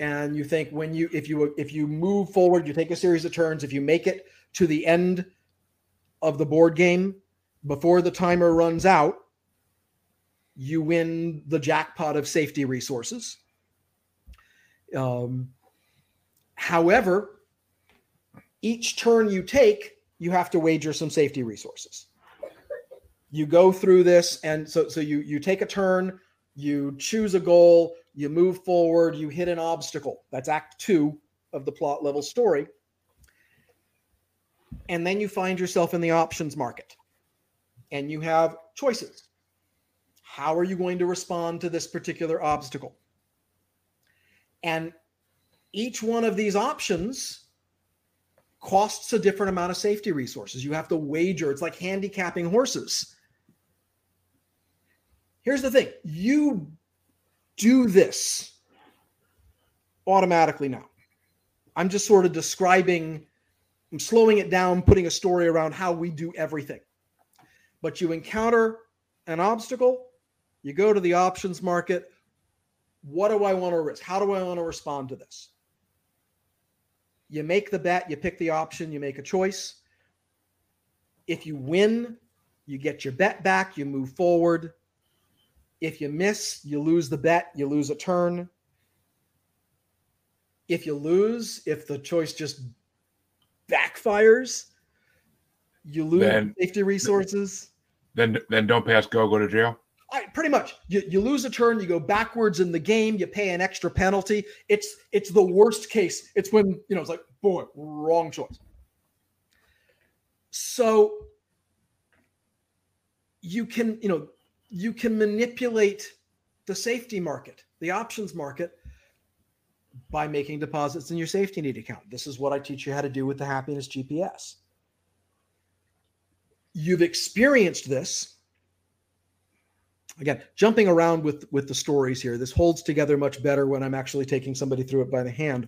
and you think when you if you if you move forward you take a series of turns if you make it to the end of the board game before the timer runs out you win the jackpot of safety resources. Um, however each turn you take you have to wager some safety resources. You go through this and so so you you take a turn you choose a goal you move forward you hit an obstacle. That's act 2 of the plot level story and then you find yourself in the options market. And you have choices. How are you going to respond to this particular obstacle? And each one of these options costs a different amount of safety resources. You have to wager. It's like handicapping horses. Here's the thing. You do this automatically now. I'm just sort of describing i'm slowing it down putting a story around how we do everything. But you encounter an obstacle you go to the options market. What do i want to risk? How do i want to respond to this? You make the bet you pick the option you make a choice. If you win you get your bet back you move forward. If you miss, you lose the bet, you lose a turn. If you lose, if the choice just backfires, you lose Then- safety resources. Then then don't pass go go to jail. I, pretty much, you, you lose a turn, you go backwards in the game, you pay an extra penalty. It's it's the worst case. It's when you know it's like, boy, wrong choice. So you can you know you can manipulate the safety market the options market by making deposits in your safety need account. This is what i teach you how to do with the happiness gps you've experienced this. Again jumping around with with the stories here this holds together much better when i'm actually taking somebody through it by the hand.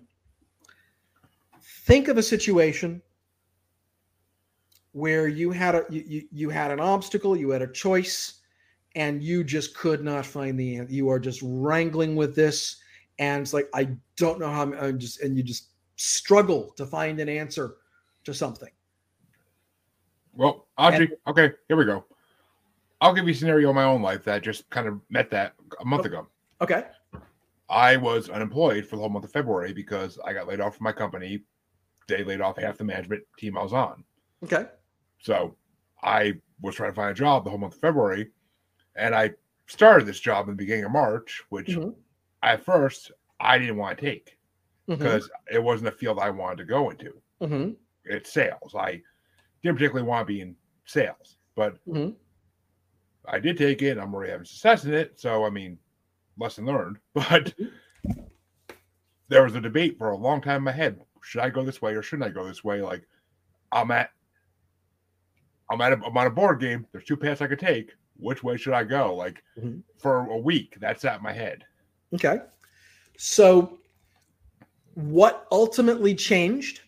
Think of a situation where you had a you, you, had an obstacle you had a choice and you just could not find the answer you are just wrangling with this and it's like i don't know how i'm, I'm just and you just struggle to find an answer to something Well, Audrey, okay, here we go. I'll give you a scenario in my own life that just kind of met that a month ago. okay I was unemployed for the whole month of February because I got laid off from my company. They laid off half the management team I was on. okay So I was trying to find a job the whole month of February. And I started this job in the beginning of March, which Mhm. At first I didn't want to take Mhm. because it wasn't a field I wanted to go into. Mhm. It's sales. I didn't particularly want to be in sales, but Mhm. I did take it. I'm already having success in it. So, I mean, lesson learned. But there was a debate for a long time in my head. Should I go this way or shouldn't I go this way? Like, I'm at, I'm at, a, I'm on a board game. There's two paths I could take. Which way should I go? Like, Mhm. for a week, that's at my head. Okay. So, what ultimately changed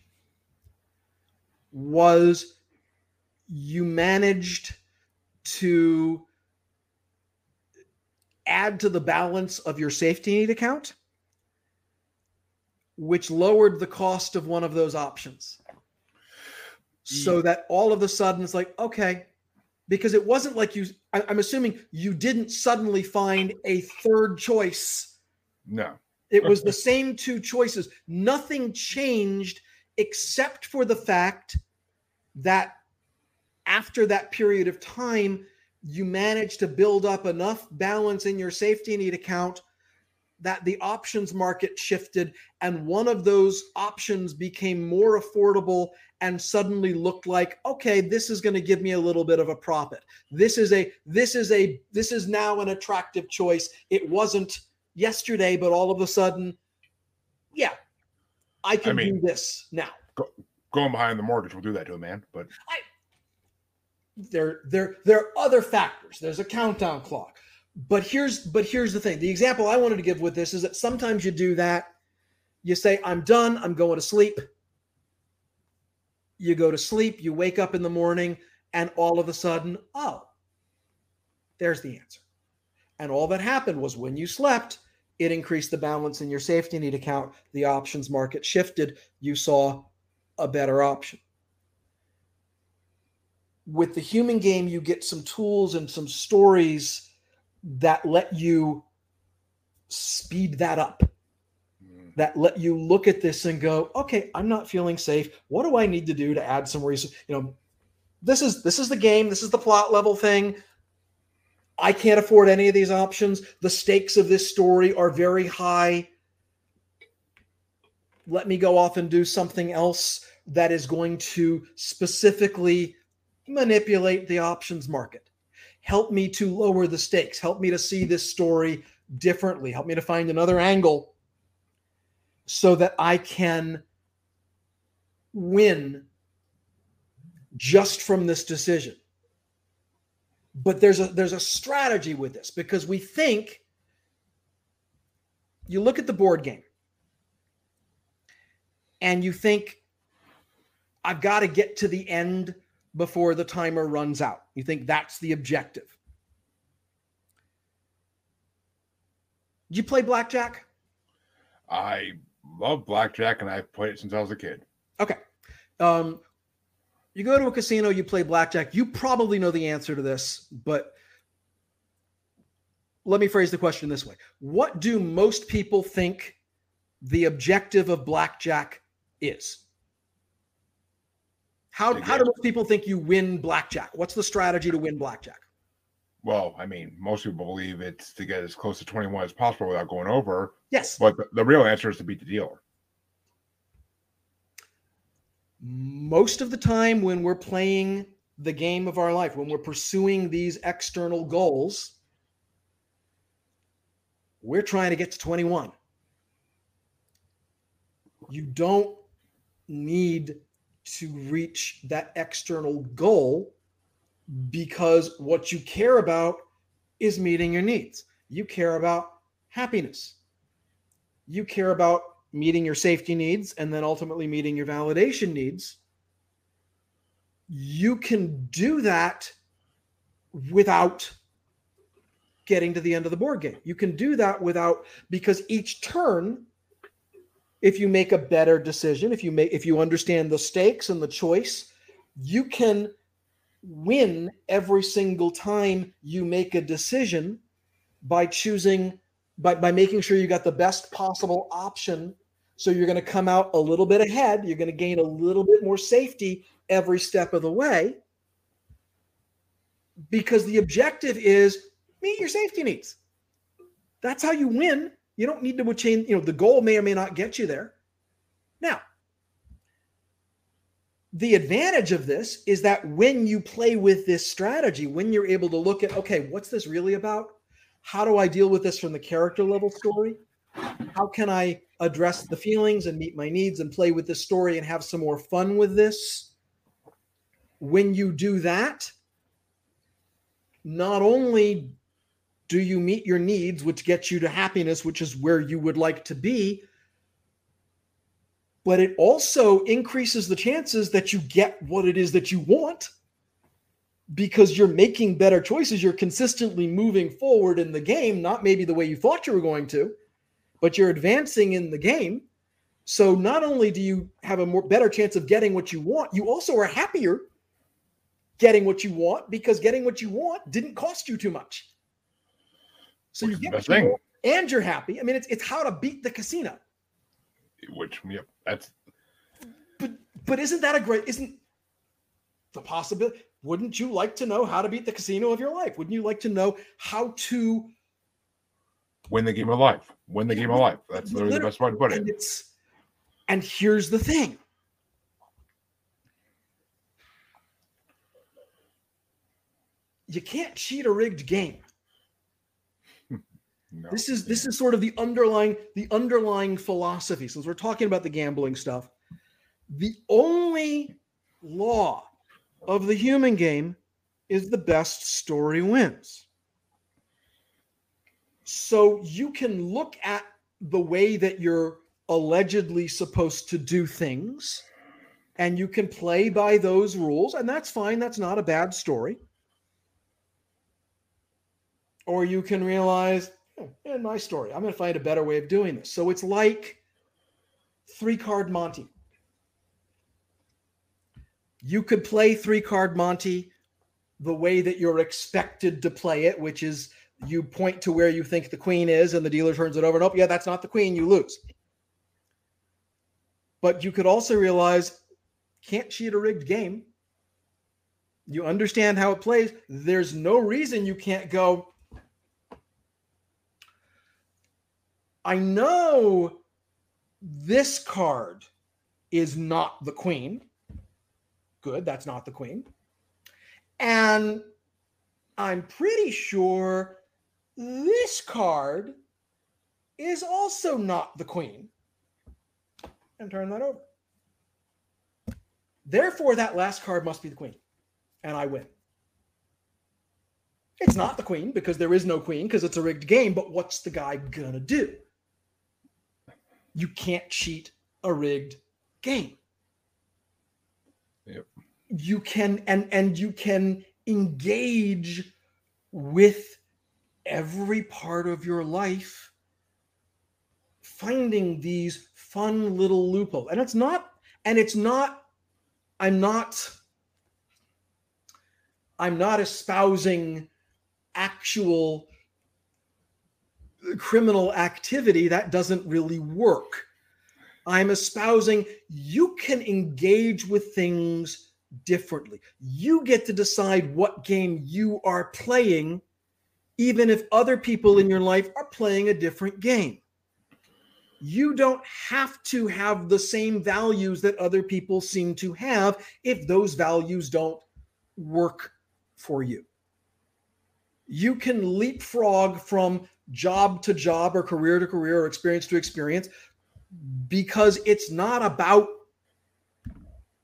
was you managed to add to the balance of your safety need account, which lowered the cost of one of those options. So that all of a sudden it's like, okay, because it wasn't like you, I, I'm assuming you didn't suddenly find a third choice No. it was the same two choices. Nothing changed except for the fact that after that period of time, you managed to build up enough balance in your safety need account that the options market shifted and one of those options became more affordable and suddenly looked like okay this is going to give me a little bit of a profit this is a this is a this is now an attractive choice it wasn't yesterday, but all of a sudden, yeah, I can mean- do this now. Going behind the mortgage will do that to a man. But There, there, there are other factors. There's a countdown clock. But here's but here's the thing. The example I wanted to give with this is that sometimes you do that. You say, I'm done, I'm going to sleep. You go to sleep, you wake up in the morning, and all of a sudden, oh, there's the answer. And all that happened was when you slept, it increased the balance in your safety need account. The options market shifted. You saw a better option. With the human game, you get some tools and some stories that let you speed that up, mm, that let you look at this and go, okay, I'm not feeling safe. What do I need to do to add some reason? You know, this is this is the game, this is the plot level thing. I can't afford any of these options. The stakes of this story are very high. Let me go off and do something else that is going to specifically manipulate the options market. Help me to lower the stakes. Help me to see this story differently. Help me to find another angle so that I can win just from this decision but there's a there's a strategy with this because we think you look at the board game and you think i've got to get to the end before the timer runs out you think that's the objective did you play blackjack I love blackjack and I've played it since I was a kid. Okay. Um, you go to a casino, you play blackjack. You probably know the answer to this, but let me phrase the question this way What do most people think the objective of blackjack is? How, how do most people think you win blackjack? What's the strategy to win blackjack? Well, I mean, most people believe it's to get as close to 21 as possible without going over. Yes. But the, the real answer is to beat the dealer. Most of the time when we're playing the game of our life, when we're pursuing these external goals, we're trying to get to 21. You don't need to reach that external goal because what you care about is meeting your needs. You care about happiness. You care about meeting your safety needs and then ultimately meeting your validation needs. You can do that without getting to the end of the board game. You can do that without because each turn if you make a better decision, if you make if you understand the stakes and the choice, you can win every single time you make a decision by choosing by, by making sure you got the best possible option so you're going to come out a little bit ahead you're going to gain a little bit more safety every step of the way. Because the objective is meet your safety needs. That's how you win. You don't need to change you know the goal may or may not get you there. Now the advantage of this is that when you play with this strategy when you're able to look at okay what's this really about? How do I deal with this from the character level story? How can I address the feelings and meet my needs and play with this story and have some more fun with this? When you do that, not only do you meet your needs, which gets you to happiness, which is where you would like to be, but it also increases the chances that you get what it is that you want because you're making better choices. You're consistently moving forward in the game, not maybe the way you thought you were going to, but you're advancing in the game. So not only do you have a more better chance of getting what you want, you also are happier getting what you want because getting what you want didn't cost you too much. So Which you get what you want, and you're happy. I mean, it's it's how to beat the casino. Which, yep, that's But but isn't that a great? Isn't the possibility? Wouldn't you like to know how to beat the casino of your life? Wouldn't you like to know how to win the game of life. Win the game of life. That's literally the best way to put it. and it's and here's the thing you can't cheat a rigged game No. this is this is sort of the underlying the underlying philosophy since we're talking about the gambling stuff the only law of the human game is the best story wins so you can look at the way that you're allegedly supposed to do things and you can play by those rules and that's fine that's not a bad story. Or you can realize "Oh, in my story i'm going to find a better way of doing this. So it's like three card monty. You could play three card monty the way that you're expected to play it which is you point to where you think the queen is and the dealer turns it over and oh yeah that's not the queen you lose. But you could also realize can't cheat a rigged game? You understand how it plays? There's no reason you can't go i know this card is not the queen. Good that's not the queen. And i'm pretty sure this card is also not the queen. And turn that over. Therefore that last card must be the queen and i win. It's not the queen because there is no queen because it's a rigged game but what's the guy gonna do? You can't cheat a rigged game. Yep. you can and and you can engage with every part of your life finding these fun little loopholes. And it's not and it's not i'm not i'm not espousing actual criminal activity that doesn't really work. I'm espousing you can engage with things differently. You get to decide what game you are playing even if other people in your life are playing a different game you don't have to have the same values that other people seem to have if those values don't work for you. You can leapfrog from job to job or career to career or experience to experience because it's not about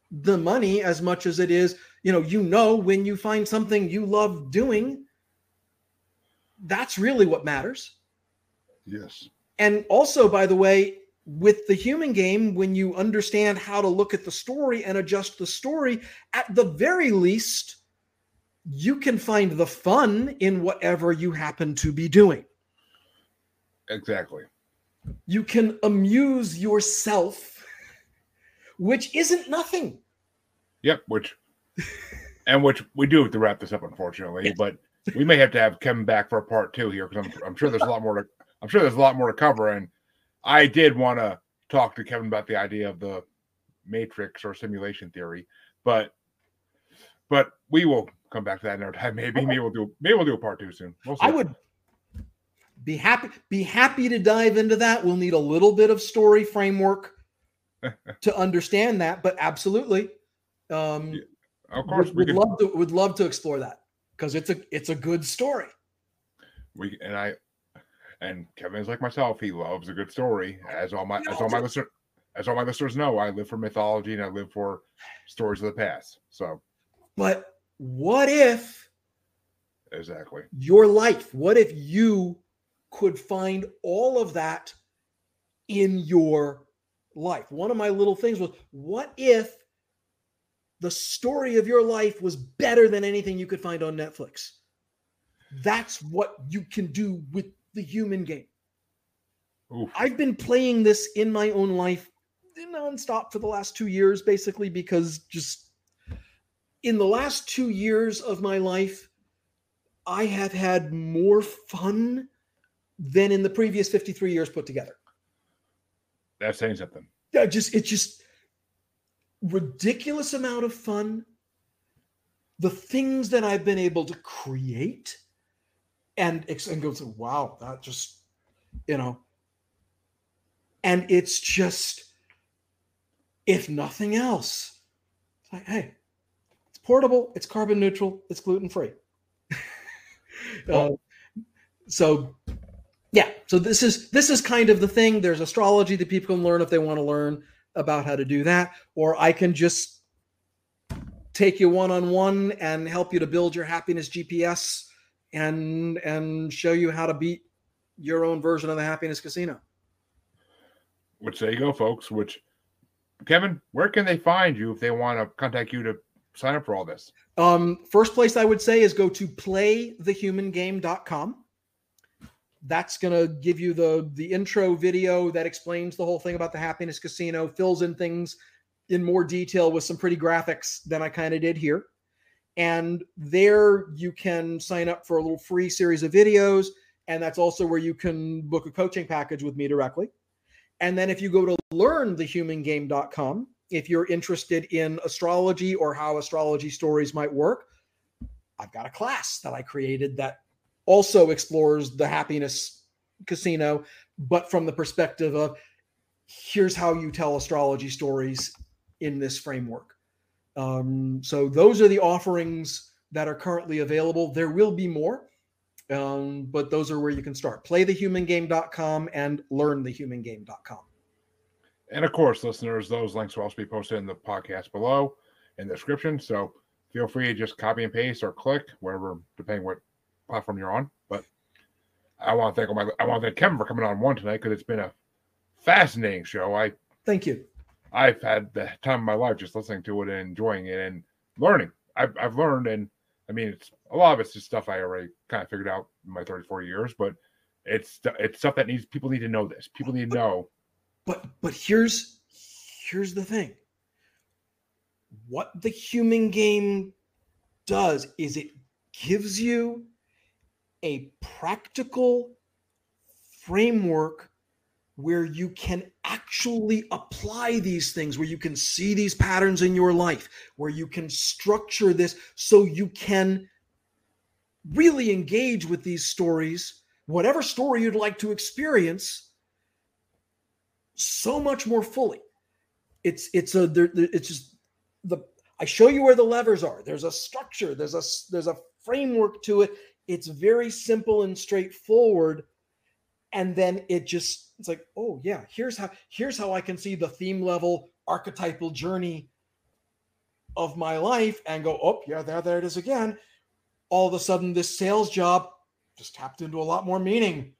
the money as much as it is, you know, you know, when you find something you love doing, that's really what matters. Yes. And also, by the way, with the human game, when you understand how to look at the story and adjust the story, at the very least, you can find the fun in whatever you happen to be doing. Exactly. You can amuse yourself, which isn't nothing. Yep. Which, and which we do have to wrap this up, unfortunately. Yes. But we may have to have Kevin back for a part two here because I'm, I'm sure there's a lot more to I'm sure there's a lot more to cover. And I did want to talk to Kevin about the idea of the matrix or simulation theory, but but we will come back to that another time. Maybe maybe we'll do maybe we'll do a part two soon. We'll. I would be happy be happy to dive into that. We'll need a little bit of story framework to understand that, but absolutely. Um Yeah, of course, would, we would love to would love to explore that because it's a it's a good story. We and I and Kevin is like myself. He loves a good story, as all my You as all my listeners as all my listeners know. I live for mythology and I live for stories of the past. So But what if exactly, your life, what if you could find all of that in your life? One of my little things was what if the story of your life was better than anything you could find on Netflix? That's what you can do with the human game. Oof. I've been playing this in my own life nonstop for the last two years, basically, because just in the last two years of my life, I have had more fun than in the previous 53 years put together. that's saying something. Yeah, just it's just ridiculous amount of fun. The things that I've been able to create and, and go to, wow, that just, you know, and it's just, if nothing else, it's like, hey, it's portable, it's carbon neutral, it's gluten free. uh, so yeah so this is this is kind of the thing there's astrology that people can learn if they want to learn about how to do that or i can just take you one-on-one and help you to build your happiness gps and and show you how to beat your own version of the happiness casino Which there you go, folks. Which Kevin, where can they find you if they want to contact you to sign up for all this? Um, first place I would say is go to playthehumangame.com. That's going to give you the the intro video that explains the whole thing about the happiness casino, fills in things in more detail with some pretty graphics than I kind of did here. And there you can sign up for a little free series of videos. And that's also where you can book a coaching package with me directly. And then if you go to learnthehumangame.com, if you're interested in astrology or how astrology stories might work, I've got a class that I created that also explores the happiness casino, but from the perspective of here's how you tell astrology stories in this framework. Um, so those are the offerings that are currently available. There will be more, um, but those are where you can start. Playthehumangame.com and learnthehumangame.com. And of course, listeners, those links will also be posted in the podcast below in the description. So feel free to just copy and paste or click wherever, depending what platform you're on. But I want to thank all my I want to thank Kevin for coming on one tonight because it's been a fascinating show. I Thank you. I've had the time of my life just listening to it and enjoying it and learning. I've I've learned and I mean it's a lot of it's just stuff I already kind of figured out in my 34 years, but it's it's stuff that needs people need to know this. People need to know but but here's here's the thing what the human game does is it gives you a practical framework where you can actually apply these things where you can see these patterns in your life where you can structure this so you can really engage with these stories whatever story you'd like to experience so much more fully. It's it's a it's just the I show you where the levers are. There's a structure. There's a there's a framework to it. It's very simple and straightforward. And then it just it's like, oh yeah, here's how here's how I can see the theme level archetypal journey of my life and go, oh yeah, there there it is again. All of a sudden, this sales job just tapped into a lot more meaning.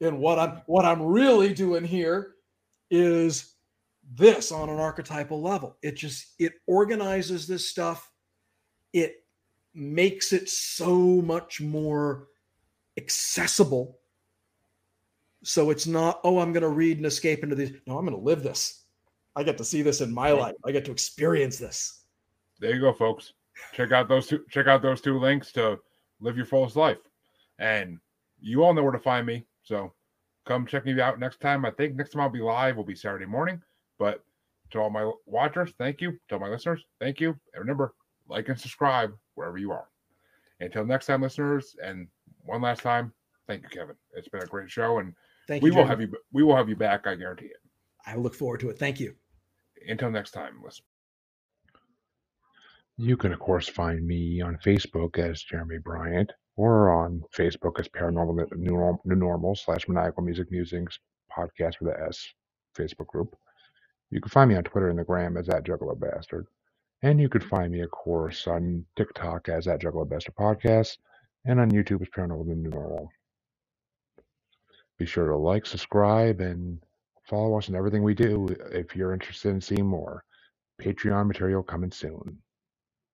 And what I'm what I'm really doing here is this on an archetypal level. It just it organizes this stuff. It makes it so much more accessible. So it's not, oh, I'm going to read and escape into these. No, I'm going to live this. I get to see this in my life. I get to experience this. There you go, folks. Check out those two. Check out those two links to live your fullest life. And you all know where to find me. So come check me out next time. I think next time I'll be live will be Saturday morning. But to all my watchers, thank you. To all my listeners, thank you. And remember, like and subscribe wherever you are. Until next time, listeners, and one last time, thank you, Kevin. It's been a great show, and Thank we you. will Jim. have you. We will have you back. I guarantee it. I look forward to it. Thank you. Until next time, listen. You can, of course, find me on Facebook as Jeremy Bryant or on Facebook as Paranormal New Norm- New Normal slash Maniacal Music Musings podcast with the S Facebook group. You can find me on Twitter and the Gram as that Juggalo Bastard. And you can find me, of course, on TikTok as that Juggalo Bastard podcast and on YouTube as Paranormal New Normal. Be sure to like, subscribe, and follow us in everything we do if you're interested in seeing more. Patreon material coming soon.